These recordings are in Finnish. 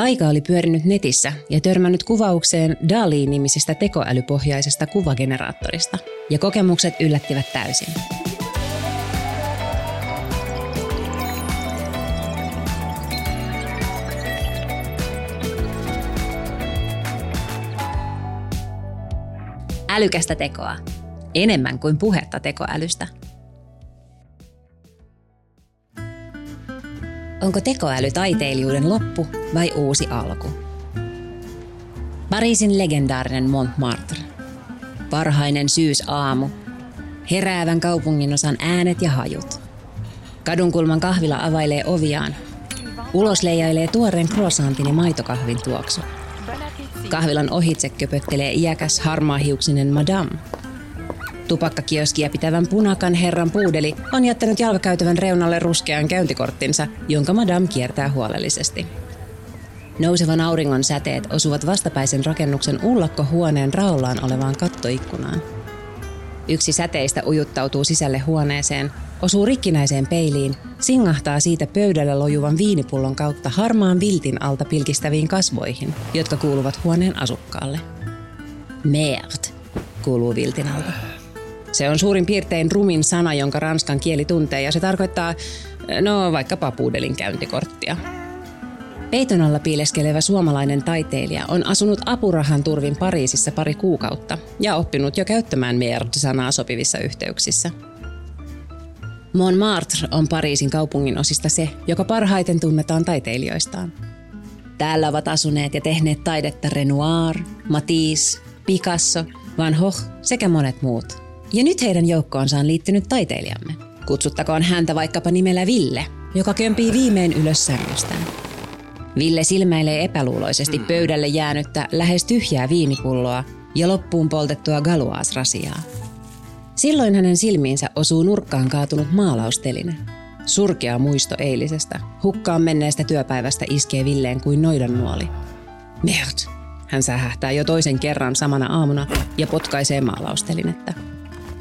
Taika oli pyörinyt netissä ja törmännyt kuvaukseen DALI-nimisestä tekoälypohjaisesta kuvageneraattorista, ja kokemukset yllättivät täysin. Älykästä tekoa. Enemmän kuin puhetta tekoälystä. Onko tekoäly taiteilijuuden loppu vai uusi alku? Pariisin legendaarinen Montmartre. Parhainen syysaamu. Heräävän kaupunginosan äänet ja hajut. Kadunkulman kahvila availee oviaan. Ulos leijailee tuoreen croissantin ja maitokahvin tuoksu. Kahvilan ohitse köpöttelee iäkäs harmaahiuksinen madame. Tupakkakioskia pitävän punakan herran puudeli on jättänyt jalkakäytävän reunalle ruskean käyntikorttinsa, jonka madame kiertää huolellisesti. Nousevan auringon säteet osuvat vastapäisen rakennuksen ullakkohuoneen raollaan olevaan kattoikkunaan. Yksi säteistä ujuttautuu sisälle huoneeseen, osuu rikkinäiseen peiliin, singahtaa siitä pöydällä lojuvan viinipullon kautta harmaan viltin alta pilkistäviin kasvoihin, jotka kuuluvat huoneen asukkaalle. Merde, kuuluu viltin alta. Se on suurin piirtein rumin sana, jonka ranskan kieli tuntee, ja se tarkoittaa, no vaikkapa puudelin käyntikorttia. Peiton alla piileskelevä suomalainen taiteilija on asunut apurahan turvin Pariisissa pari kuukautta ja oppinut jo käyttämään merde-sanaa sopivissa yhteyksissä. Montmartre on Pariisin kaupungin osista se, joka parhaiten tunnetaan taiteilijoistaan. Täällä ovat asuneet ja tehneet taidetta Renoir, Matisse, Picasso, Van Gogh sekä monet muut. Ja nyt heidän joukkoonsa on liittynyt taiteilijamme. Kutsuttakoon häntä vaikkapa nimellä Ville, joka kömpii viimein ylös sängystään. Ville silmäilee epäluuloisesti pöydälle jäänyttä lähes tyhjää viinipulloa ja loppuun poltettua galuaasrasiaa. Silloin hänen silmiinsä osuu nurkkaan kaatunut maalausteline. Surkea muisto eilisestä, hukkaan menneestä työpäivästä iskee Villeen kuin noidan nuoli. Merde, hän sähähtää jo toisen kerran samana aamuna ja potkaisee maalaustelinettä.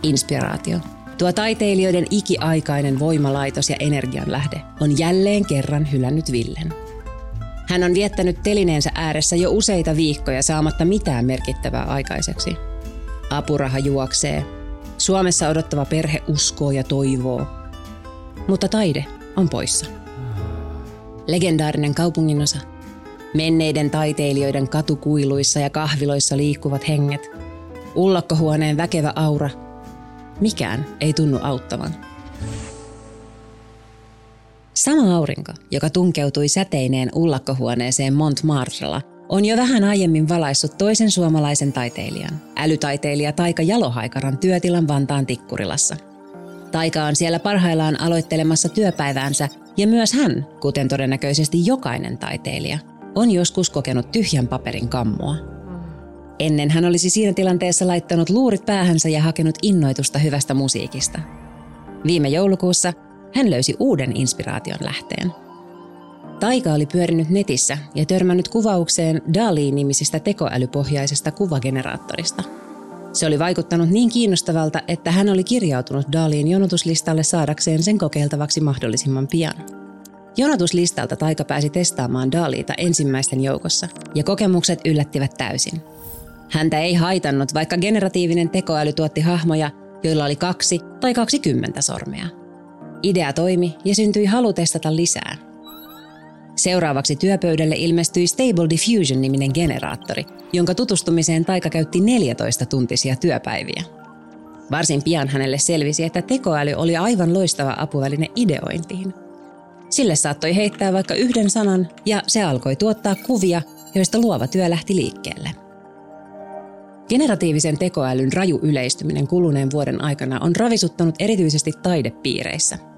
Inspiraatio. Tuo taiteilijoiden ikiaikainen voimalaitos ja energianlähde on jälleen kerran hylännyt Villen. Hän on viettänyt telineensä ääressä jo useita viikkoja saamatta mitään merkittävää aikaiseksi. Apuraha juoksee. Suomessa odottava perhe uskoo ja toivoo. Mutta taide on poissa. Legendaarinen kaupunginosa. Menneiden taiteilijoiden katukuiluissa ja kahviloissa liikkuvat henget. Ullakkohuoneen väkevä aura. Mikään ei tunnu auttavan. Sama aurinko, joka tunkeutui säteineen ullakkohuoneeseen Montmartrella, on jo vähän aiemmin valaissut toisen suomalaisen taiteilijan, älytaiteilija Taika Jalohaikaran työtilan Vantaan Tikkurilassa. Taika on siellä parhaillaan aloittelemassa työpäiväänsä ja myös hän, kuten todennäköisesti jokainen taiteilija, on joskus kokenut tyhjän paperin kammua. Ennen hän olisi siinä tilanteessa laittanut luurit päähänsä ja hakenut innoitusta hyvästä musiikista. Viime joulukuussa hän löysi uuden inspiraation lähteen. Taika oli pyörinyt netissä ja törmännyt kuvaukseen DALI-nimisestä tekoälypohjaisesta kuvageneraattorista. Se oli vaikuttanut niin kiinnostavalta, että hän oli kirjautunut Daliin jonotuslistalle saadakseen sen kokeiltavaksi mahdollisimman pian. Jonotuslistalta Taika pääsi testaamaan Daliita ensimmäisten joukossa, ja kokemukset yllättivät täysin. Häntä ei haitannut, vaikka generatiivinen tekoäly tuotti hahmoja, joilla oli kaksi tai kaksikymmentä sormea – Idea toimi ja syntyi halu testata lisää. Seuraavaksi työpöydälle ilmestyi Stable Diffusion-niminen generaattori, jonka tutustumiseen Taika käytti 14 tuntisia työpäiviä. Varsin pian hänelle selvisi, että tekoäly oli aivan loistava apuväline ideointiin. Sille saattoi heittää vaikka yhden sanan ja se alkoi tuottaa kuvia, joista luova työ lähti liikkeelle. Generatiivisen tekoälyn raju yleistyminen kuluneen vuoden aikana on ravisuttanut erityisesti taidepiireissä –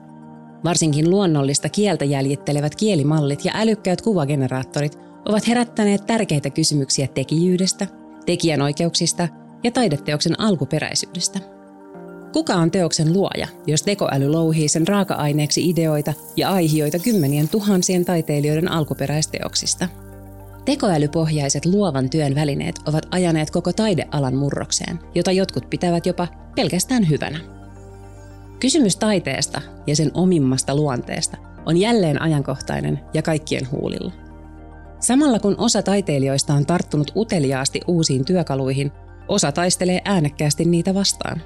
Varsinkin luonnollista kieltä jäljittelevät kielimallit ja älykkäät kuvageneraattorit ovat herättäneet tärkeitä kysymyksiä tekijyydestä, tekijänoikeuksista ja taideteoksen alkuperäisyydestä. Kuka on teoksen luoja, jos tekoäly louhii sen raaka-aineeksi ideoita ja aihioita kymmenien tuhansien taiteilijoiden alkuperäisteoksista? Tekoälypohjaiset luovan työn välineet ovat ajaneet koko taidealan murrokseen, jota jotkut pitävät jopa pelkästään hyvänä. Kysymys taiteesta ja sen omimmasta luonteesta on jälleen ajankohtainen ja kaikkien huulilla. Samalla kun osa taiteilijoista on tarttunut uteliaasti uusiin työkaluihin, osa taistelee äänekkäästi niitä vastaan.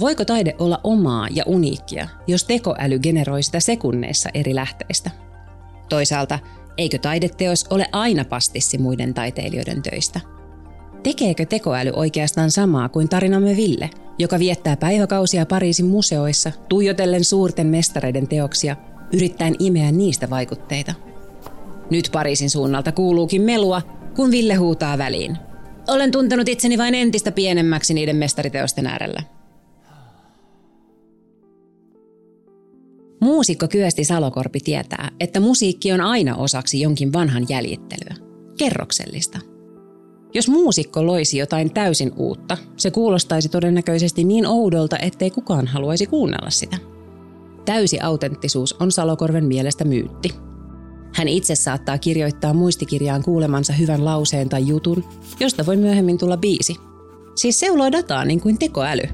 Voiko taide olla omaa ja uniikkia, jos tekoäly generoi sitä sekunneissa eri lähteistä? Toisaalta, eikö taideteos ole aina pastissi muiden taiteilijoiden töistä? Tekeekö tekoäly oikeastaan samaa kuin tarinamme Ville, joka viettää päiväkausia Pariisin museoissa, tuijotellen suurten mestareiden teoksia, yrittäen imeä niistä vaikutteita? Nyt Pariisin suunnalta kuuluukin melua, kun Ville huutaa väliin. Olen tuntenut itseni vain entistä pienemmäksi niiden mestariteosten äärellä. Muusikko Kyösti Salokorpi tietää, että musiikki on aina osaksi jonkin vanhan jäljittelyä. Kerroksellista. Jos muusikko loisi jotain täysin uutta, se kuulostaisi todennäköisesti niin oudolta, ettei kukaan haluaisi kuunnella sitä. Täysi autenttisuus on Salokorven mielestä myytti. Hän itse saattaa kirjoittaa muistikirjaan kuulemansa hyvän lauseen tai jutun, josta voi myöhemmin tulla biisi. Siis seuloo dataa niin kuin tekoäly.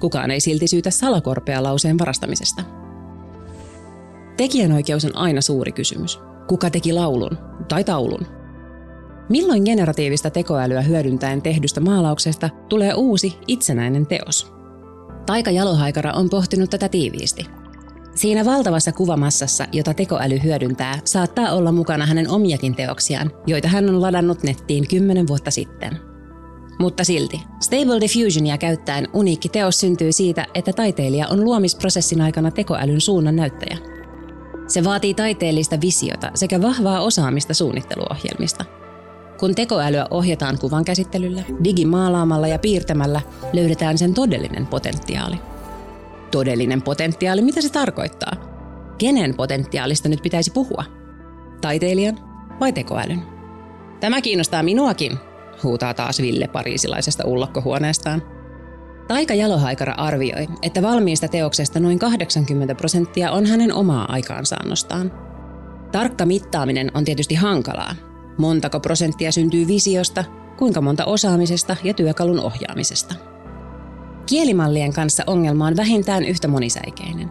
Kukaan ei silti syytä Salokorpea lauseen varastamisesta. Tekijänoikeus on aina suuri kysymys. Kuka teki laulun tai taulun? Milloin generatiivista tekoälyä hyödyntäen tehdystä maalauksesta tulee uusi itsenäinen teos? Taika Jalohaikara on pohtinut tätä tiiviisti. Siinä valtavassa kuvamassassa, jota tekoäly hyödyntää, saattaa olla mukana hänen omiakin teoksiaan, joita hän on ladannut nettiin kymmenen vuotta sitten. Mutta silti, Stable Diffusionia käyttäen uniikki teos syntyy siitä, että taiteilija on luomisprosessin aikana tekoälyn suunnan näyttäjä – se vaatii taiteellista visiota sekä vahvaa osaamista suunnitteluohjelmista. Kun tekoälyä ohjataan kuvan käsittelyllä, digimaalaamalla ja piirtämällä, löydetään sen todellinen potentiaali. Todellinen potentiaali, mitä se tarkoittaa? Kenen potentiaalista nyt pitäisi puhua? Taiteilijan vai tekoälyn? Tämä kiinnostaa minuakin, huutaa taas Ville pariisilaisesta ullokkohuoneestaan – Taika Jalohaikara arvioi, että valmiista teoksesta noin 80 prosenttia on hänen omaa aikaansaannostaan. Tarkka mittaaminen on tietysti hankalaa. Montako prosenttia syntyy visiosta, kuinka monta osaamisesta ja työkalun ohjaamisesta. Kielimallien kanssa ongelma on vähintään yhtä monisäikeinen.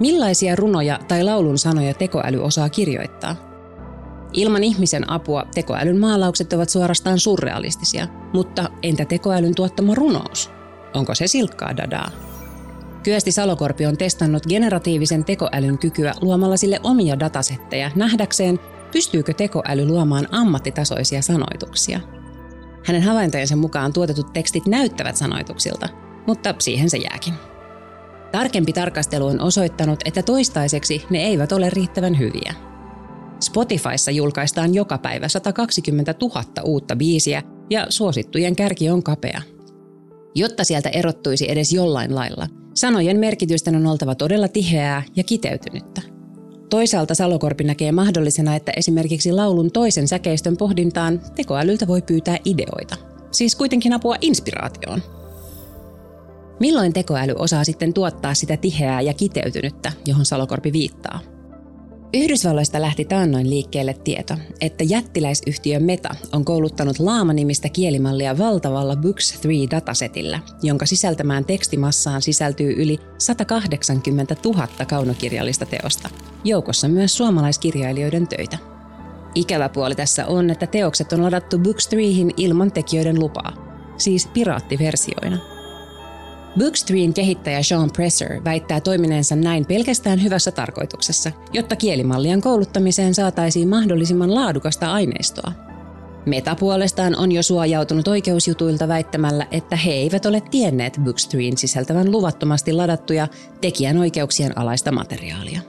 Millaisia runoja tai laulun sanoja tekoäly osaa kirjoittaa? Ilman ihmisen apua tekoälyn maalaukset ovat suorastaan surrealistisia, mutta entä tekoälyn tuottama runous? Onko se silkkaa dadaa? Kyösti Salokorpi on testannut generatiivisen tekoälyn kykyä luomalla sille omia datasetteja nähdäkseen, pystyykö tekoäly luomaan ammattitasoisia sanoituksia. Hänen havaintojensa mukaan tuotetut tekstit näyttävät sanoituksilta, mutta siihen se jääkin. Tarkempi tarkastelu on osoittanut, että toistaiseksi ne eivät ole riittävän hyviä. Spotifyssa julkaistaan joka päivä 120 000 uutta biisiä ja suosittujen kärki on kapea – Jotta sieltä erottuisi edes jollain lailla, sanojen merkitysten on oltava todella tiheää ja kiteytynyttä. Toisaalta Salokorpi näkee mahdollisena, että esimerkiksi laulun toisen säkeistön pohdintaan tekoälyltä voi pyytää ideoita. Siis kuitenkin apua inspiraatioon. Milloin tekoäly osaa sitten tuottaa sitä tiheää ja kiteytynyttä, johon Salokorpi viittaa? Yhdysvalloista lähti taannoin liikkeelle tieto, että jättiläisyhtiö Meta on kouluttanut Laama-nimistä kielimallia valtavalla Books 3 datasetillä, jonka sisältämään tekstimassaan sisältyy yli 180 000 kaunokirjallista teosta, joukossa myös suomalaiskirjailijoiden töitä. Ikävä puoli tässä on, että teokset on ladattu Books 3 ilman tekijöiden lupaa, siis piraattiversioina – Bookstream kehittäjä Sean Presser väittää toimineensa näin pelkästään hyvässä tarkoituksessa, jotta kielimallien kouluttamiseen saataisiin mahdollisimman laadukasta aineistoa. Meta puolestaan on jo suojautunut oikeusjutuilta väittämällä, että he eivät ole tienneet Bookstream sisältävän luvattomasti ladattuja tekijänoikeuksien alaista materiaalia.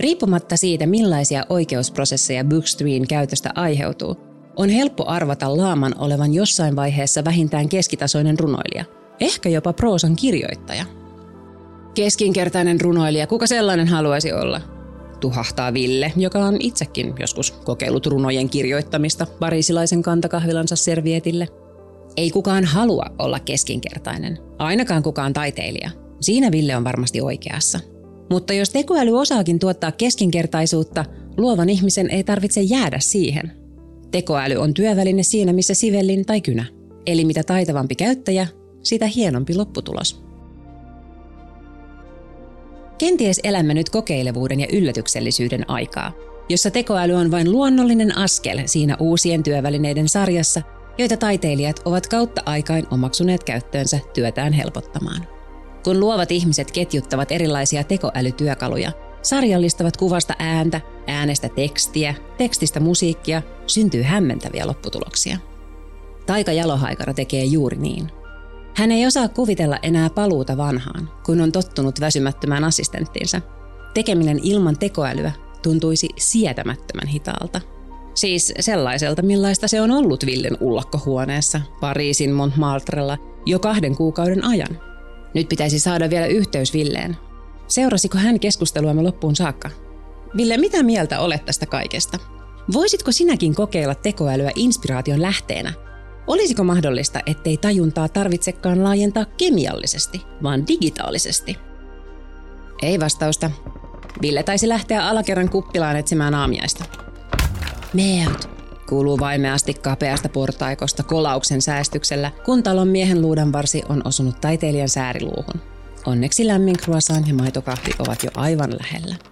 Riippumatta siitä, millaisia oikeusprosesseja Bookstream käytöstä aiheutuu, on helppo arvata Laaman olevan jossain vaiheessa vähintään keskitasoinen runoilija – ehkä jopa proosan kirjoittaja. Keskinkertainen runoilija, kuka sellainen haluaisi olla? Tuhahtaa Ville, joka on itsekin joskus kokeillut runojen kirjoittamista parisilaisen kantakahvilansa servietille. Ei kukaan halua olla keskinkertainen, ainakaan kukaan taiteilija. Siinä Ville on varmasti oikeassa. Mutta jos tekoäly osaakin tuottaa keskinkertaisuutta, luovan ihmisen ei tarvitse jäädä siihen. Tekoäly on työväline siinä, missä sivellin tai kynä. Eli mitä taitavampi käyttäjä, sitä hienompi lopputulos. Kenties elämme nyt kokeilevuuden ja yllätyksellisyyden aikaa. jossa tekoäly on vain luonnollinen askel siinä uusien työvälineiden sarjassa, joita taiteilijat ovat kautta aikain omaksuneet käyttöönsä työtään helpottamaan. Kun luovat ihmiset ketjuttavat erilaisia tekoälytyökaluja, sarjallistavat kuvasta ääntä, äänestä tekstiä, tekstistä musiikkia, syntyy hämmentäviä lopputuloksia. Taika Jalohaikara tekee juuri niin. Hän ei osaa kuvitella enää paluuta vanhaan, kun on tottunut väsymättömään assistenttiinsa. Tekeminen ilman tekoälyä tuntuisi sietämättömän hitaalta. Siis sellaiselta, millaista se on ollut Villen ullakkohuoneessa Pariisin Montmartrella jo kahden kuukauden ajan. Nyt pitäisi saada vielä yhteys Villeen. Seurasiko hän keskusteluamme loppuun saakka? Ville, mitä mieltä olet tästä kaikesta? Voisitko sinäkin kokeilla tekoälyä inspiraation lähteenä? Olisiko mahdollista, ettei tajuntaa tarvitsekaan laajentaa kemiallisesti, vaan digitaalisesti? Ei vastausta. Ville taisi lähteä alakerran kuppilaan etsimään aamiaista. Meot, kuuluu vaimeasti kapeasta portaikosta kolauksen säästyksellä, kun talon miehen luudanvarsi on osunut taiteilijan sääriluuhun. Onneksi lämmin croissant ja maitokahvi ovat jo aivan lähellä.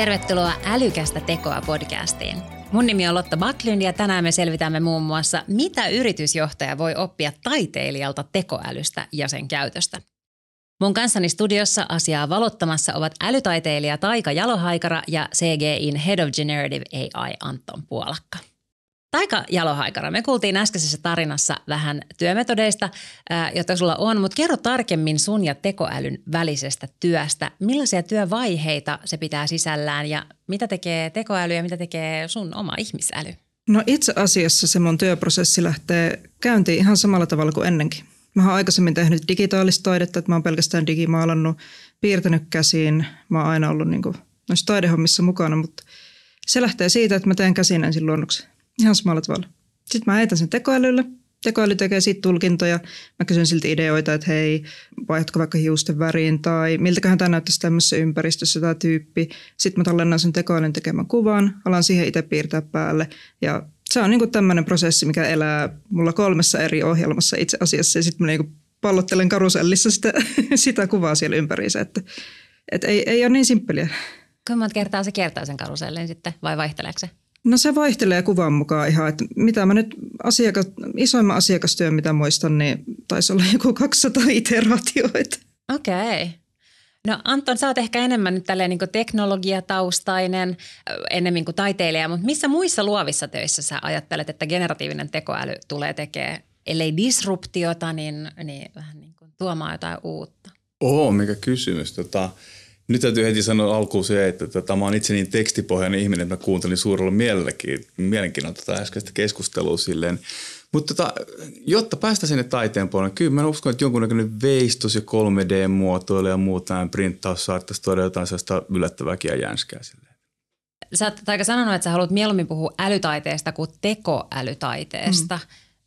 Tervetuloa Älykästä tekoa podcastiin. Mun nimi on Lotta Backlund ja tänään me selvitämme muun muassa, mitä yritysjohtaja voi oppia taiteilijalta tekoälystä ja sen käytöstä. Mun kanssani studiossa asiaa valottamassa ovat älytaiteilija Taika Jalohaikara ja CGIn Head of Generative AI Anton Puolakka. Taika Jalohaikara, me kuultiin äskeisessä tarinassa vähän työmetodeista, joita sulla on, mutta kerro tarkemmin sun ja tekoälyn välisestä työstä. Millaisia työvaiheita se pitää sisällään ja mitä tekee tekoäly ja mitä tekee sun oma ihmisäly? No itse asiassa se mun työprosessi lähtee käyntiin ihan samalla tavalla kuin ennenkin. Mä oon aikaisemmin tehnyt digitaalista taidetta, että mä oon pelkästään digimaalannut, piirtänyt käsiin. Mä oon aina ollut niin kuin noissa taidehommissa mukana, mutta se lähtee siitä, että mä teen käsin ensin luonnoksen. Ihan samalla tavalla. Sitten mä heitän sen tekoälylle. Tekoäly tekee siitä tulkintoja. Mä kysyn siltä ideoita, että hei, vaihdatko vaikka hiusten väriin tai miltäköhän tämä näyttäisi tämmöisessä ympäristössä tämä tyyppi. Sitten mä tallennan sen tekoälyn tekemän kuvan, alan siihen itse piirtää päälle ja se on niin tämmöinen prosessi, mikä elää mulla kolmessa eri ohjelmassa itse asiassa. Ja sitten mä niin pallottelen karusellissa sitä, sitä kuvaa siellä ympäriinsä. Että, että ei, ei ole niin simppeliä. Kuinka monta kertaa se kiertää sen karusellin sitten vai vaihteleeko se? No se vaihtelee kuvan mukaan ihan, että mitä mä nyt asiakas, isoimman asiakastyön, mitä muistan, niin taisi olla joku 200 iteraatioita. Okei. Okay. No Anton, sä oot ehkä enemmän nyt tälleen niin teknologiataustainen, enemmän kuin taiteilija, mutta missä muissa luovissa töissä sä ajattelet, että generatiivinen tekoäly tulee tekemään, ellei disruptiota, niin, niin vähän niin kuin tuomaan jotain uutta? Oo, mikä kysymys. Tota, nyt täytyy heti sanoa alkuun se, että tota, mä oon itse niin tekstipohjainen ihminen, että mä kuuntelin suurella mielelläkin, mielenkiinnolla tätä äskeistä keskustelua silleen. Mutta tota, jotta päästä sinne taiteen puolelle, kyllä mä uskon, että jonkunnäköinen veistos ja 3D-muotoilu ja muut näin printtaus saattaisi tuoda jotain sellaista yllättävääkin ja jänskää silleen. Sä oot aika sanonut, että sä haluat mieluummin puhua älytaiteesta kuin tekoälytaiteesta.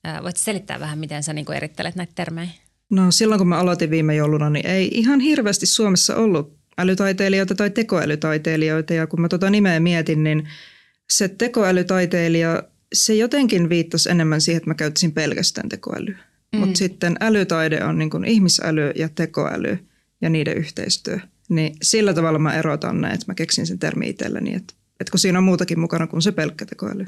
Mm. Voit selittää vähän, miten sä niin erittelet näitä termejä? No silloin kun mä aloitin viime jouluna, niin ei ihan hirveästi Suomessa ollut älytaiteilijoita tai tekoälytaiteilijoita. Ja kun mä tota nimeä mietin, niin se tekoälytaiteilija, se jotenkin viittasi enemmän siihen, että mä käyttäisin pelkästään tekoälyä. Mm. Mutta sitten älytaide on niin kuin ihmisäly ja tekoäly ja niiden yhteistyö. Niin sillä tavalla mä erotan ne, että mä keksin sen termi itselleni, että, että kun siinä on muutakin mukana kuin se pelkkä tekoäly.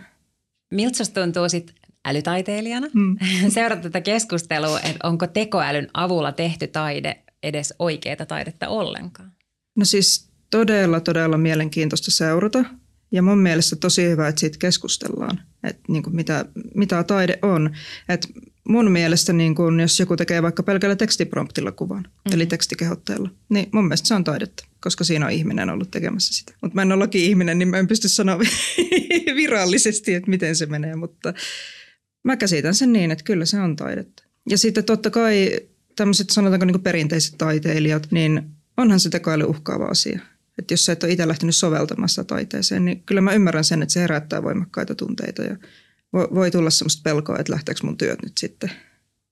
Miltä tuntuu sitten älytaiteilijana mm. seurata tätä keskustelua, että onko tekoälyn avulla tehty taide edes oikeaa taidetta ollenkaan? No siis todella, todella mielenkiintoista seurata. Ja mun mielestä tosi hyvä, että siitä keskustellaan, että niin kuin mitä, mitä taide on. Et mun mielestä niin kuin, jos joku tekee vaikka pelkällä tekstipromptilla kuvan, mm-hmm. eli tekstikehotteella, niin mun mielestä se on taidetta, koska siinä on ihminen ollut tekemässä sitä. Mutta mä en ole laki-ihminen, niin mä en pysty sanoa virallisesti, että miten se menee, mutta mä käsitän sen niin, että kyllä se on taidetta. Ja sitten totta kai tämmöiset sanotaanko niin perinteiset taiteilijat, niin onhan se tekoäly uhkaava asia. Että jos sä et ole itse lähtenyt soveltamassa taiteeseen, niin kyllä mä ymmärrän sen, että se herättää voimakkaita tunteita ja voi tulla semmoista pelkoa, että lähteekö mun työt nyt sitten.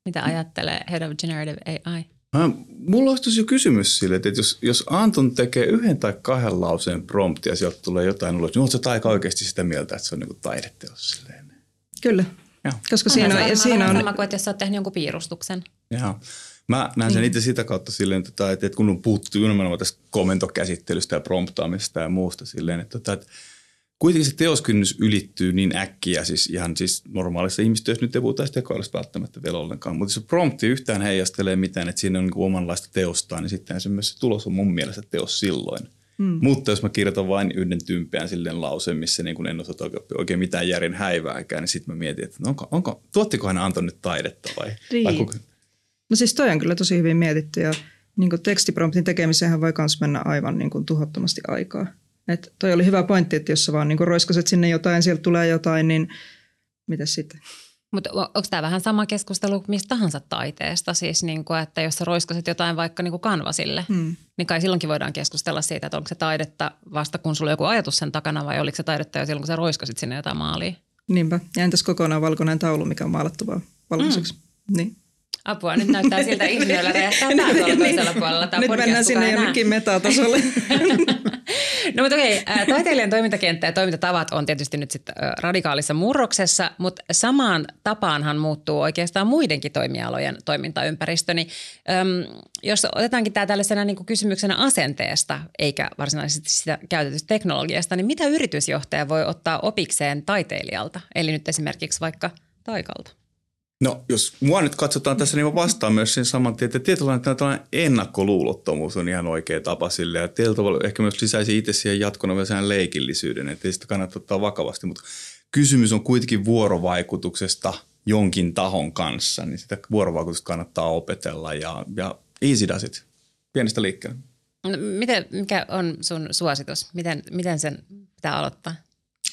Mitä ajattelee Head of Generative AI? Mä, mulla olisi jo kysymys sille, että jos, jos Anton tekee yhden tai kahden lauseen promptia ja sieltä tulee jotain ulos, niin oletko aika oikeasti sitä mieltä, että se on niin taideteos silleen? Kyllä. Joo. Koska Onhan siinä se on, varmaan siinä on, sama kuin, että jos sä oot tehnyt jonkun piirustuksen. Joo. Mä näen sen itse sitä kautta silleen, että, että kun on puhuttu nimenomaan tästä komentokäsittelystä ja promptaamista ja muusta silleen, että, että kuitenkin se teoskynnys ylittyy niin äkkiä, siis ihan siis normaalissa ihmistyössä nyt ei puhuta tekoälystä välttämättä vielä ollenkaan, mutta jos se prompti yhtään heijastelee mitään, että siinä on niin omanlaista teostaa, niin sitten se myös se tulos on mun mielestä teos silloin. Hmm. Mutta jos mä kirjoitan vain yhden tympeän silleen lauseen, missä niin kun en osaa oikein mitään järjen häivääkään, niin sitten mä mietin, että no onko, onko, tuottiko hän Anton nyt taidetta vai? Niin. vai kuka? No siis toi on kyllä tosi hyvin mietitty ja niin kuin tekstipromptin tekemiseen voi myös mennä aivan niin kuin tuhottomasti aikaa. Et toi oli hyvä pointti, että jos sä vaan niin kuin roiskaset sinne jotain, sieltä tulee jotain, niin mitä sitten? Mutta onko tämä vähän sama keskustelu kuin mistä tahansa taiteesta? Siis niin kuin, että jos sä roiskasit jotain vaikka niin kuin kanvasille, hmm. niin kai silloinkin voidaan keskustella siitä, että onko se taidetta vasta kun sulla on joku ajatus sen takana vai oliko se taidetta jo silloin, kun sä roiskasit sinne jotain maalia? Niinpä. Ja entäs kokonaan valkoinen taulu, mikä on maalattu vaan valkoiseksi? Mm. Niin. Apua, nyt näyttää siltä ihmisellä räjähtää pää tuolla toisella puolella. Tämä Nyt mennään sinne jonnekin metatasolle. No mutta okei, ää, taiteilijan toimintakenttä ja toimintatavat on tietysti nyt sitten radikaalissa murroksessa, mutta samaan tapaanhan muuttuu oikeastaan muidenkin toimialojen toimintaympäristö. Niin, äm, jos otetaankin tämä tällaisena niin kuin kysymyksenä asenteesta, eikä varsinaisesti sitä käytetystä teknologiasta, niin mitä yritysjohtaja voi ottaa opikseen taiteilijalta, eli nyt esimerkiksi vaikka taikalta? No jos mua nyt katsotaan tässä, niin mä vastaan myös sen saman tien, että tietynlainen tällainen ennakkoluulottomuus on ihan oikea tapa sille. Ja tietyllä tavalla ehkä myös lisäisi itse siihen jatkona vielä sen leikillisyyden, että ei sitä kannata ottaa vakavasti, mutta kysymys on kuitenkin vuorovaikutuksesta jonkin tahon kanssa, niin sitä vuorovaikutusta kannattaa opetella ja, ja easy does it, pienestä liikkeelle. No, miten, mikä on sun suositus? Miten, miten sen pitää aloittaa?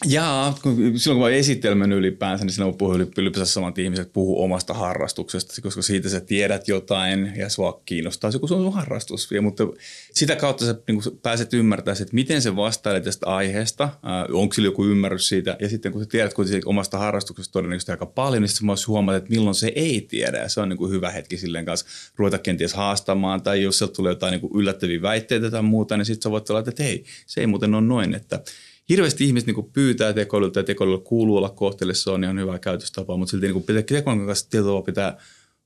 Jaa, silloin kun mä esittelmän ylipäänsä, niin silloin puhuu ylipäänsä samat ihmiset puhuu omasta harrastuksesta, koska siitä sä tiedät jotain ja sua kiinnostaa se, kun se on sun harrastus. Ja, mutta sitä kautta sä niin pääset ymmärtämään, että miten se vastailee tästä aiheesta, onko sillä joku ymmärrys siitä. Ja sitten kun sä tiedät kuitenkin omasta harrastuksesta todennäköisesti aika paljon, niin sitten mä huomata, että milloin se ei tiedä. Ja se on niin kuin hyvä hetki silleen kanssa ruveta kenties haastamaan. Tai jos sieltä tulee jotain niin kuin yllättäviä väitteitä tai muuta, niin sitten sä voit olla, että hei, se ei muuten ole noin, että hirveästi ihmiset niin pyytää tekoälyltä ja tekoälyllä kuuluu olla kohteelle, se on ihan hyvä käytöstapa, mutta silti niin tekoälyn kanssa tietyllä pitää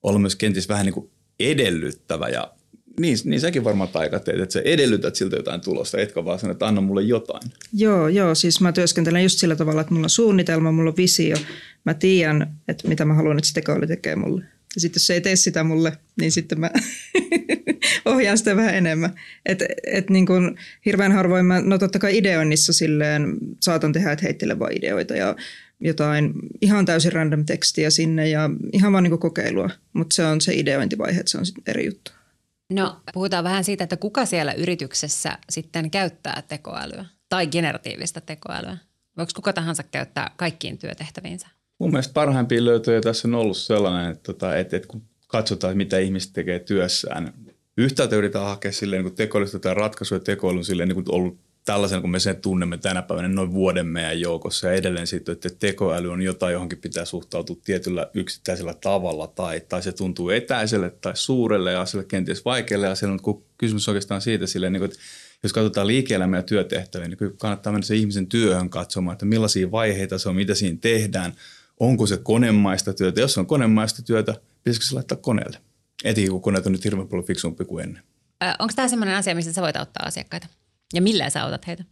olla myös kenties vähän niin edellyttävä ja niin, niin säkin varmaan taika teet, että sä edellytät siltä jotain tulosta, etkä vaan sanoa, että anna mulle jotain. Joo, joo, siis mä työskentelen just sillä tavalla, että mulla on suunnitelma, mulla on visio, mä tiedän, että mitä mä haluan, että se tekoäly tekee mulle. Ja sitten jos se ei tee sitä mulle, niin sitten mä ohjaan sitä vähän enemmän. Et, et niin kun hirveän harvoin mä, no totta kai ideoinnissa silleen saatan tehdä, että heittele vaan ideoita ja jotain ihan täysin random tekstiä sinne ja ihan vaan niin kokeilua. Mutta se on se ideointivaihe, että se on sitten eri juttu. No puhutaan vähän siitä, että kuka siellä yrityksessä sitten käyttää tekoälyä tai generatiivista tekoälyä. Voiko kuka tahansa käyttää kaikkiin työtehtäviinsä? Mun mielestä parhaimpia löytöjä tässä on ollut sellainen, että, tota, että, että kun katsotaan, että mitä ihmiset tekee työssään, yhtäältä yritetään hakea silleen niin tekoälystä tai ratkaisuja tekoälyn silleen niin kuin ollut tällaisen, kun me sen tunnemme tänä päivänä noin vuoden meidän joukossa ja edelleen sitten, että tekoäly on jotain, johonkin pitää suhtautua tietyllä yksittäisellä tavalla tai, tai se tuntuu etäiselle tai suurelle ja asialle kenties vaikealle asialle, mutta kun kysymys oikeastaan siitä silleen, niin kuin, että jos katsotaan liike-elämää ja työtehtäviä, niin kannattaa mennä se ihmisen työhön katsomaan, että millaisia vaiheita se on, mitä siinä tehdään, onko se konemaista työtä. Jos on konemaista työtä, pitäisikö se laittaa koneelle? Etenkin kun koneet on nyt hirveän paljon fiksumpi kuin ennen. onko tämä sellainen asia, mistä sä voit auttaa asiakkaita? Ja millä sä autat heitä?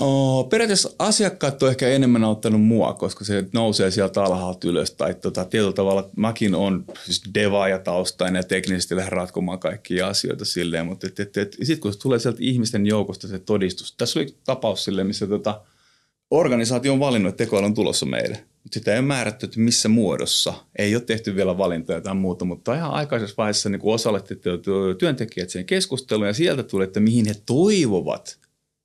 Oh, periaatteessa asiakkaat on ehkä enemmän auttanut mua, koska se nousee sieltä alhaalta ylös. Tai tota, tietyllä tavalla mäkin on siis devaaja taustainen ja teknisesti lähden ratkomaan kaikkia asioita silleen, mutta sitten kun se tulee sieltä ihmisten joukosta se todistus. Tässä oli tapaus silleen, missä tota, organisaatio on valinnut, että tekoäly on tulossa meille. Mutta sitä ei ole määrätty, että missä muodossa. Ei ole tehty vielä valintoja tai muuta, mutta ihan aikaisessa vaiheessa niin osallettiin työntekijät sen keskusteluun ja sieltä tuli, että mihin he toivovat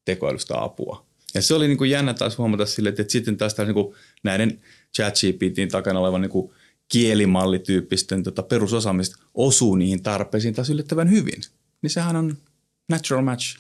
tekoälystä apua. Ja se oli niin kuin jännä taas huomata sille, että sitten taas niin kuin näiden ChatGPTin takana olevan niin kuin kielimallityyppisten tota, perusosaamista osuu niihin tarpeisiin taas yllättävän hyvin. Niin sehän on natural match.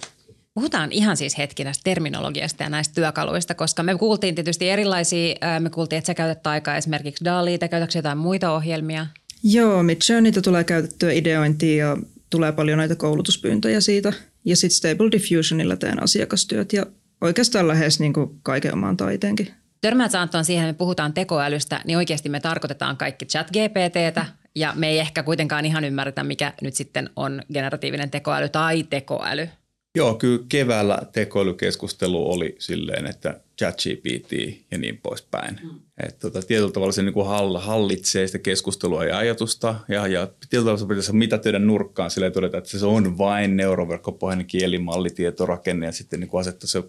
Puhutaan ihan siis hetki näistä terminologiasta ja näistä työkaluista, koska me kuultiin tietysti erilaisia, me kuultiin, että sä käytät aikaa esimerkiksi Daliita, käytätkö jotain muita ohjelmia? Joo, Midjourneyta tulee käytettyä ideointiin ja tulee paljon näitä koulutuspyyntöjä siitä. Ja sitten Stable Diffusionilla teen asiakastyöt ja oikeastaan lähes niin kuin kaiken omaan taiteenkin. Törmäät Anton siihen, että me puhutaan tekoälystä, niin oikeasti me tarkoitetaan kaikki chat GPTtä, ja me ei ehkä kuitenkaan ihan ymmärretä, mikä nyt sitten on generatiivinen tekoäly tai tekoäly. Joo, kyllä keväällä tekoälykeskustelu oli silleen, että ChatGPT ja niin poispäin. Mm. Että tota, tietyllä tavalla se niin kuin hallitsee sitä keskustelua ja ajatusta ja, ja tietyllä tavalla se pitäisi mitä tehdä nurkkaan silleen todeta, että se on vain neuroverkkopohjainen kielimalli, tietorakenne ja sitten niin asettaa se,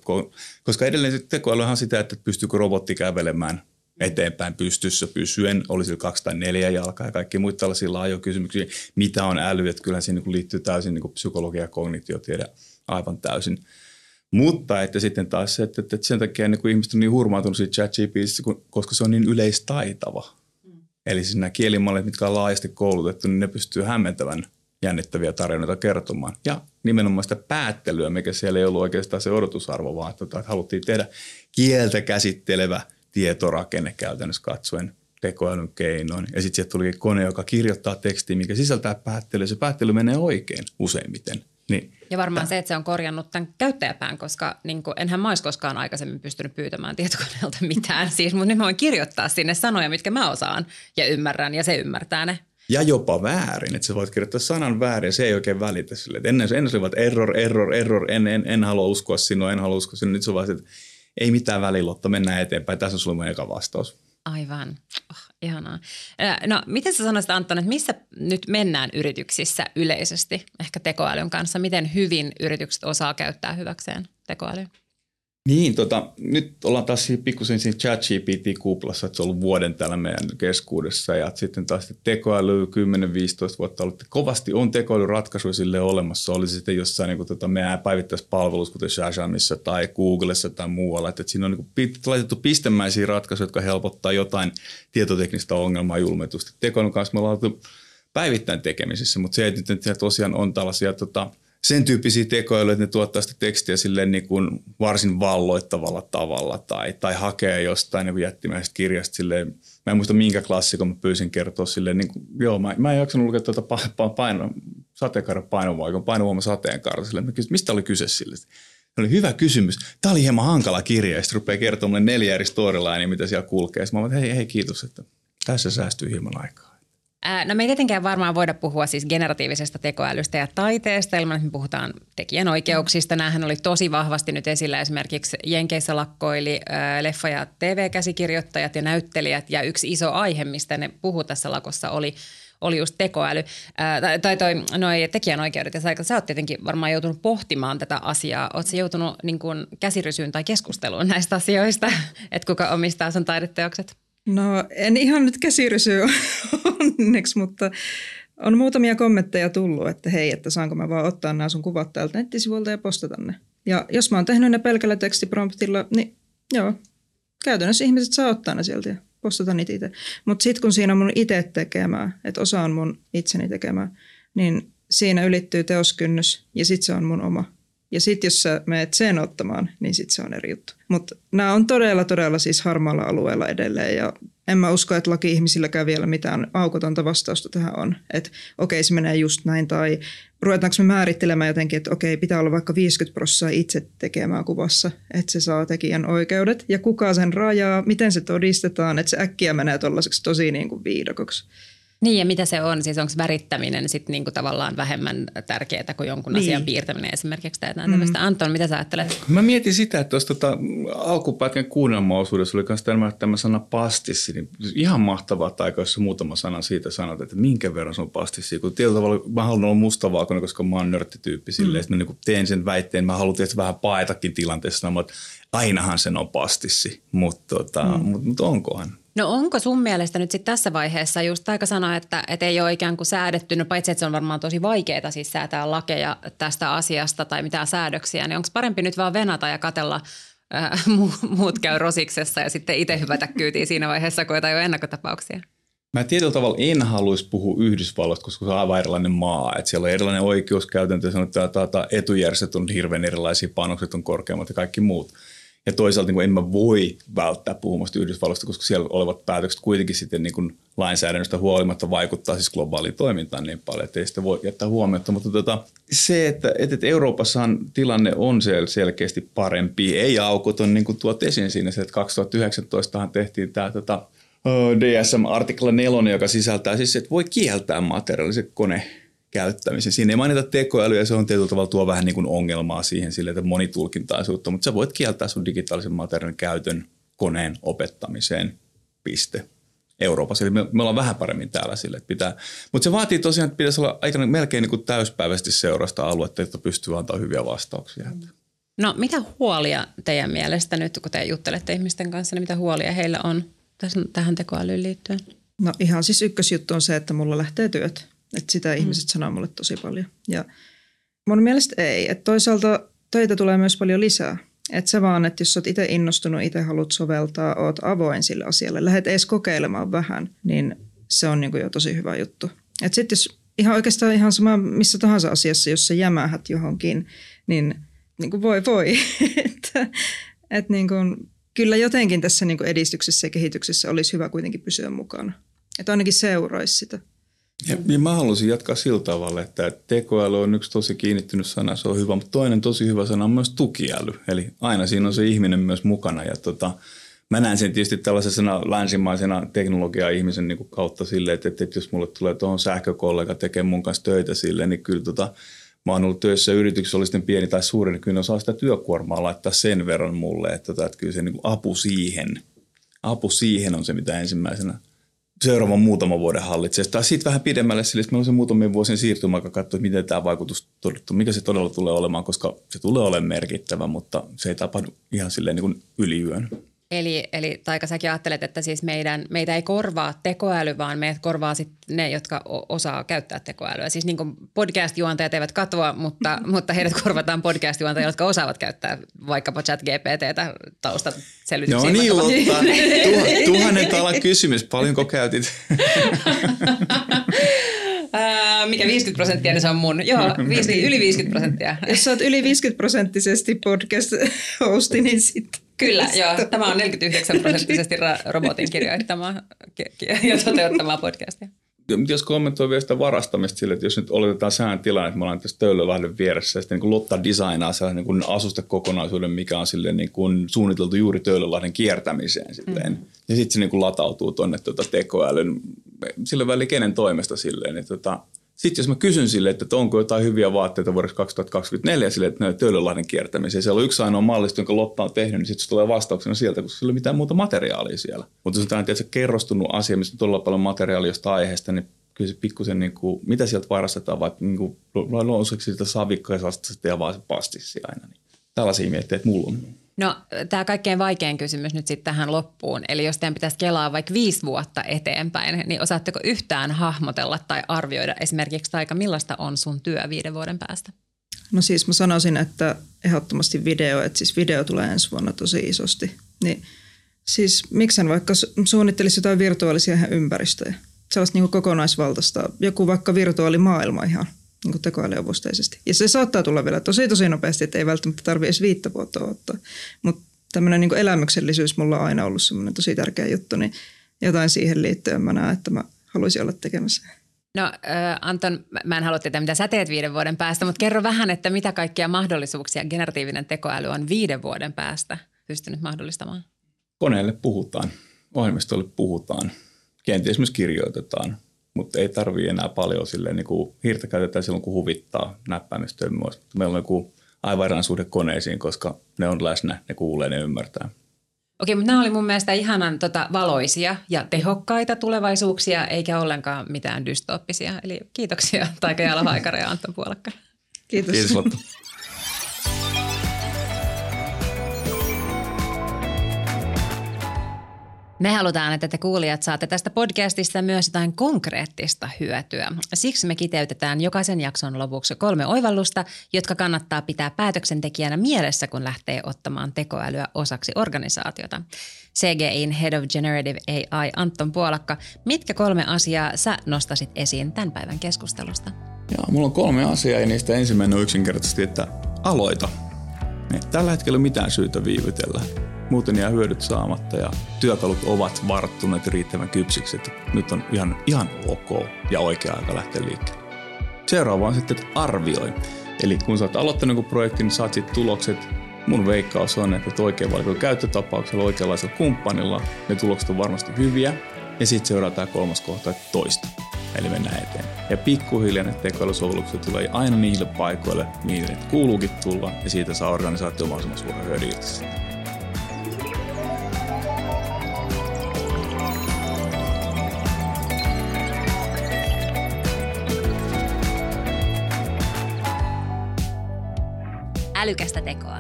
koska edelleen tekoäly on sitä, että pystyykö robotti kävelemään eteenpäin pystyssä pysyen, oli sillä kaksi tai neljä jalkaa ja kaikki muita tällaisia laajoja kysymyksiä, mitä on äly, että kyllähän siinä niin liittyy täysin niin kuin psykologia ja kognitiotiede aivan täysin. Mutta että sitten taas se, että, että sen takia niin kuin ihmiset on niin hurmaantunut siitä ChatGPTistä, koska se on niin yleistaitava. Mm. Eli siis nämä kielimallit, mitkä on laajasti koulutettu, niin ne pystyy hämmentävän jännittäviä tarinoita kertomaan. Ja nimenomaan sitä päättelyä, mikä siellä ei ollut oikeastaan se odotusarvo, vaan että, että haluttiin tehdä kieltä käsittelevä tietorakenne käytännössä katsoen tekoälyn keinoin. Ja sitten sieltä tuli kone, joka kirjoittaa tekstiin, mikä sisältää päättelyä. Se päättely menee oikein useimmiten. Niin, ja varmaan se, että se on korjannut tämän käyttäjäpään, koska niin kuin, enhän mä olisi koskaan aikaisemmin pystynyt pyytämään tietokoneelta mitään. siis, mutta nyt mä voin kirjoittaa sinne sanoja, mitkä mä osaan ja ymmärrän ja se ymmärtää ne. Ja jopa väärin, että sä voit kirjoittaa sanan väärin ja se ei oikein välitä sille. Että ennen, ennen se oli että error, error, error, en, en, en halua uskoa sinua, en halua uskoa sinua. Nyt se on vaan että ei mitään välilotta, mennään eteenpäin. Tässä on sulla mun eka vastaus. Aivan. Oh, ihanaa. No, miten sä sanoisit Anton, että missä nyt mennään yrityksissä yleisesti, ehkä tekoälyn kanssa? Miten hyvin yritykset osaa käyttää hyväkseen tekoälyä? Niin, tota, nyt ollaan taas pikkusen siinä chat-GPT-kuplassa, että se on ollut vuoden täällä meidän keskuudessa ja sitten taas tekoäly 10-15 vuotta ollut. Kovasti on tekoälyratkaisuja sille olemassa, oli sitten jossain niin kuin, tota, meidän päivittäispalvelussa, kuten Shazamissa tai Googlessa tai muualla. Että, että siinä on niin kuin, laitettu pistemäisiä ratkaisuja, jotka helpottaa jotain tietoteknistä ongelmaa julmetusti. Tekoälyn kanssa me ollaan päivittäin tekemisissä, mutta se, että nyt tosiaan on tällaisia tota, sen tyyppisiä tekoälyjä, että ne tuottaa sitä tekstiä silleen niin kuin varsin valloittavalla tavalla tai, tai hakee jostain niin jättimäisestä kirjasta silleen, mä en muista minkä klassikon mä pyysin kertoa silleen, niin kuin, joo, mä, mä en jaksanut lukea tuota paino, sateenkaaren painovoimaa, painovoima sateenkaara silleen, mä kysyin, mistä oli kyse sille? Se oli hyvä kysymys. Tämä oli hieman hankala kirja, ja sitten rupeaa kertomaan neljä eri storylinea, mitä siellä kulkee. Sitten mä olen, hei, hei, kiitos, että tässä säästyy hieman aikaa. No me ei tietenkään varmaan voida puhua siis generatiivisesta tekoälystä ja taiteesta ilman, että me puhutaan tekijänoikeuksista. Nämähän oli tosi vahvasti nyt esillä esimerkiksi Jenkeissä lakkoili leffa- ja TV-käsikirjoittajat ja näyttelijät ja yksi iso aihe, mistä ne puhuu tässä lakossa oli oli just tekoäly, ää, tai, toi, noi tekijänoikeudet. Ja sä, sä oot tietenkin varmaan joutunut pohtimaan tätä asiaa. Oot joutunut niin käsirysyyn tai keskusteluun näistä asioista, että kuka omistaa sun taideteokset? No en ihan nyt käsirysy onneksi, mutta on muutamia kommentteja tullut, että hei, että saanko mä vaan ottaa nämä sun kuvat täältä nettisivuilta ja postata ne. Ja jos mä oon tehnyt ne pelkällä tekstipromptilla, niin joo, käytännössä ihmiset saa ottaa ne sieltä ja postata niitä itse. Mutta sitten kun siinä on mun itse tekemää, että osa on mun itseni tekemää, niin siinä ylittyy teoskynnys ja sitten se on mun oma. Ja sitten jos sä menet sen ottamaan, niin sitten se on eri juttu. Mutta nämä on todella, todella siis harmaalla alueella edelleen ja en mä usko, että laki-ihmisilläkään vielä mitään aukotonta vastausta tähän on. Että okei, se menee just näin tai ruvetaanko me määrittelemään jotenkin, että okei, pitää olla vaikka 50 prosenttia itse tekemään kuvassa, että se saa tekijän oikeudet. Ja kuka sen rajaa, miten se todistetaan, että se äkkiä menee tuollaiseksi tosi niin kuin viidakoksi. Niin ja mitä se on? Siis onko värittäminen sitten niinku tavallaan vähemmän tärkeää kuin jonkun niin. asian piirtäminen esimerkiksi tai jotain mm. tämmöistä? Anton, mitä sä ajattelet? Mä mietin sitä, että tuossa tota, alkupätkän kuunnelmaosuudessa oli myös tämä, tämä sana pastissi. Niin ihan mahtavaa, että aika jos muutama sana siitä sanot, että minkä verran se on pastissi. Kun tietyllä tavalla mä haluan olla mustavalkoinen, koska mä oon nörttityyppi silleen, mm. että mä niin teen sen väitteen. Mä haluan tietysti vähän paetakin tilanteessa, mutta ainahan sen on pastissi, mutta tota, mm. mut, mut onkohan? No onko sun mielestä nyt sitten tässä vaiheessa just aika sanoa, että, että ei ole ikään kuin säädetty, no paitsi että se on varmaan tosi vaikeaa siis säätää lakeja tästä asiasta tai mitään säädöksiä, niin onko parempi nyt vaan venata ja katella äh, muut käy rosiksessa ja sitten itse hyvätä kyytiin siinä vaiheessa, kun jotain jo ennakkotapauksia? Mä tietyllä tavalla en haluaisi puhua Yhdysvalloista, koska se on aivan erilainen maa. Että siellä on erilainen oikeuskäytäntö, että etujärjestöt on hirveän erilaisia, panokset on korkeammat ja kaikki muut. Ja toisaalta niin en mä voi välttää puhumasta Yhdysvalloista, koska siellä olevat päätökset kuitenkin sitten niin kuin lainsäädännöstä huolimatta vaikuttaa siis globaaliin toimintaan niin paljon, että ei sitä voi jättää huomiota. Mutta tota, se, että, että Euroopassahan tilanne on sel- selkeästi parempi, ei aukot on niin kuin tuot esiin siinä, että 2019 tehtiin tämä tota, DSM-artikla 4, joka sisältää siis, että voi kieltää materiaalisen kone käyttämisen. Siinä ei mainita tekoälyä ja se on tietyllä tavalla tuo vähän niin kuin ongelmaa siihen sille, että monitulkintaisuutta, mutta sä voit kieltää sun digitaalisen materiaalin käytön koneen opettamiseen, piste. Euroopassa. Eli me, me ollaan vähän paremmin täällä sille, että pitää. Mutta se vaatii tosiaan, että pitäisi olla aika melkein niin kuin täyspäiväisesti seurasta aluetta, että pystyy antaa hyviä vastauksia. No mitä huolia teidän mielestä nyt, kun te juttelette ihmisten kanssa, niin mitä huolia heillä on tähän tekoälyyn liittyen? No ihan siis ykkösjuttu on se, että mulla lähtee työt. Että sitä mm. ihmiset sanoo mulle tosi paljon. Ja mun mielestä ei. Että toisaalta töitä tulee myös paljon lisää. Että se vaan, että jos olet itse innostunut, itse haluat soveltaa, oot avoin sille asialle, lähdet edes kokeilemaan vähän, niin se on niin jo tosi hyvä juttu. Että sitten jos ihan oikeastaan ihan sama missä tahansa asiassa, jos sä jämähät johonkin, niin, niin kuin voi voi. että, että niin kuin, kyllä jotenkin tässä niin kuin edistyksessä ja kehityksessä olisi hyvä kuitenkin pysyä mukana. Että ainakin seuraisi sitä. Ja, ja mä haluaisin jatkaa sillä tavalla, että tekoäly on yksi tosi kiinnittynyt sana, se on hyvä, mutta toinen tosi hyvä sana on myös tukiäly. Eli aina siinä on se ihminen myös mukana. Ja tota, mä näen sen tietysti tällaisena länsimaisena teknologia-ihmisen niin kautta silleen, että, että, että jos mulle tulee tuohon sähkökollega tekemään mun kanssa töitä silleen, niin kyllä tota, mä oon ollut töissä yrityksessä, oli sitten pieni tai suuri, niin kyllä ne osaa sitä työkuormaa laittaa sen verran mulle, että, tota, että kyllä se niin apu siihen, apu siihen on se, mitä ensimmäisenä – seuraavan muutaman vuoden hallitsee. Tai sitten vähän pidemmälle sillä, että meillä on se muutamien vuosien siirtymäaika katsoa, miten tämä vaikutus, mikä se todella tulee olemaan, koska se tulee olemaan merkittävä, mutta se ei tapahdu ihan silleen niin kuin yliyön. Eli, eli Taika, säkin ajattelet, että siis meidän, meitä ei korvaa tekoäly, vaan meidät korvaa sit ne, jotka osaa käyttää tekoälyä. Siis niin podcast-juontajat eivät katoa, mutta, mutta heidät korvataan podcast-juontajat, jotka osaavat käyttää vaikkapa chat GPTtä taustaselvityksiin. Joo niin, Lotta. tuhannen talan kysymys. Paljonko käytit? mikä 50 prosenttia, niin se on mun. Joo, 50, yli 50 prosenttia. Jos sä oot yli 50 prosenttisesti podcast-hosti, niin sitten Kyllä, joo. Tämä on 49 prosenttisesti robotin kirjoittamaa ja toteuttamaa podcastia. Jos kommentoi vielä sitä varastamista sille, että jos nyt oletetaan sään tilanne, että me ollaan tässä Töölölahden vieressä ja sitten niin Lotta designaa sellainen niin asustekokonaisuuden, mikä on silleen niin kuin suunniteltu juuri Töölölahden kiertämiseen. Silleen. Mm. Ja sitten se niin kuin latautuu tuonne tuota tekoälyn, sillä väliin kenen toimesta silleen. Että tota, sitten jos mä kysyn sille, että onko jotain hyviä vaatteita vuodeksi 2024 sille, että ne Töölönlahden kiertämiseen. Siellä on yksi ainoa mallisto, jonka Lotta on tehnyt, niin sitten se tulee vastauksena sieltä, koska sillä ei ole mitään muuta materiaalia siellä. Mutta jos on tietysti, kerrostunut asia, missä on todella paljon materiaalia jostain aiheesta, niin kyllä se pikkusen, niin kuin, mitä sieltä varastetaan, vaikka niin kuin, sitä savikkaa ja ja vaan se pastissi aina. Niin tällaisia mietteitä mulla on. No tämä kaikkein vaikein kysymys nyt sitten tähän loppuun. Eli jos teidän pitäisi kelaa vaikka viisi vuotta eteenpäin, niin osaatteko yhtään hahmotella tai arvioida esimerkiksi aika millaista on sun työ viiden vuoden päästä? No siis mä sanoisin, että ehdottomasti video, että siis video tulee ensi vuonna tosi isosti. Niin siis miksen vaikka suunnittelisi jotain virtuaalisia ympäristöjä. Sellaista niin kokonaisvaltaista, joku vaikka virtuaalimaailma ihan – niin kuin tekoälyavusteisesti. Ja se saattaa tulla vielä tosi tosi nopeasti, että ei välttämättä tarvitse edes viittä vuotta ottaa. Mutta tämmöinen niin elämyksellisyys mulla on aina ollut semmoinen tosi tärkeä juttu, niin jotain siihen liittyen mä näen, että mä haluaisin olla tekemässä. No äh, Anton, mä en halua tietää, mitä sä teet viiden vuoden päästä, mutta kerro vähän, että mitä kaikkia mahdollisuuksia generatiivinen tekoäly on viiden vuoden päästä pystynyt mahdollistamaan? Koneelle puhutaan, ohjelmistolle puhutaan, kenties myös kirjoitetaan – mutta ei tarvii enää paljon silleen, niin kuin hiirtä käytetään silloin, kun huvittaa näppäimistöä myös. Meillä on joku aivan suhde koneisiin, koska ne on läsnä, ne kuulee, ne ymmärtää. Okei, mutta nämä oli mun mielestä ihanan tota, valoisia ja tehokkaita tulevaisuuksia, eikä ollenkaan mitään dystooppisia. Eli kiitoksia Taika Jalohaikara ja Anton Puolakka. Kiitos. Kiitos Lotta. Me halutaan, että te kuulijat saatte tästä podcastista myös jotain konkreettista hyötyä. Siksi me kiteytetään jokaisen jakson lopuksi kolme oivallusta, jotka kannattaa pitää päätöksentekijänä mielessä, kun lähtee ottamaan tekoälyä osaksi organisaatiota. CGIin Head of Generative AI Anton Puolakka, mitkä kolme asiaa sä nostasit esiin tämän päivän keskustelusta? Joo, mulla on kolme asiaa ja niistä ensimmäinen on yksinkertaisesti, että aloita. Tällä hetkellä mitään syytä viivytellä. Muuten jää hyödyt saamatta ja työkalut ovat varttuneet riittävän kypsiksi, että nyt on ihan, ihan ok ja oikea aika lähteä liikkeelle. Seuraava on sitten, että arvioi. Eli kun sä oot aloittanut joku projekti, niin saat sitten tulokset. Mun veikkaus on, että oikein valikoilla käyttötapauksella, oikeanlaisella kumppanilla, ne tulokset on varmasti hyviä. Ja sitten seuraa tämä kolmas kohta, että toista. Eli mennään eteen. Ja pikkuhiljaa ne tekoälysovellukset tulee aina niille paikoille, mihin ne kuuluukin tulla, ja siitä saa organisaatio mahdollisimman suuren hyödyn Älykästä tekoa.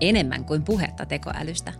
Enemmän kuin puhetta tekoälystä.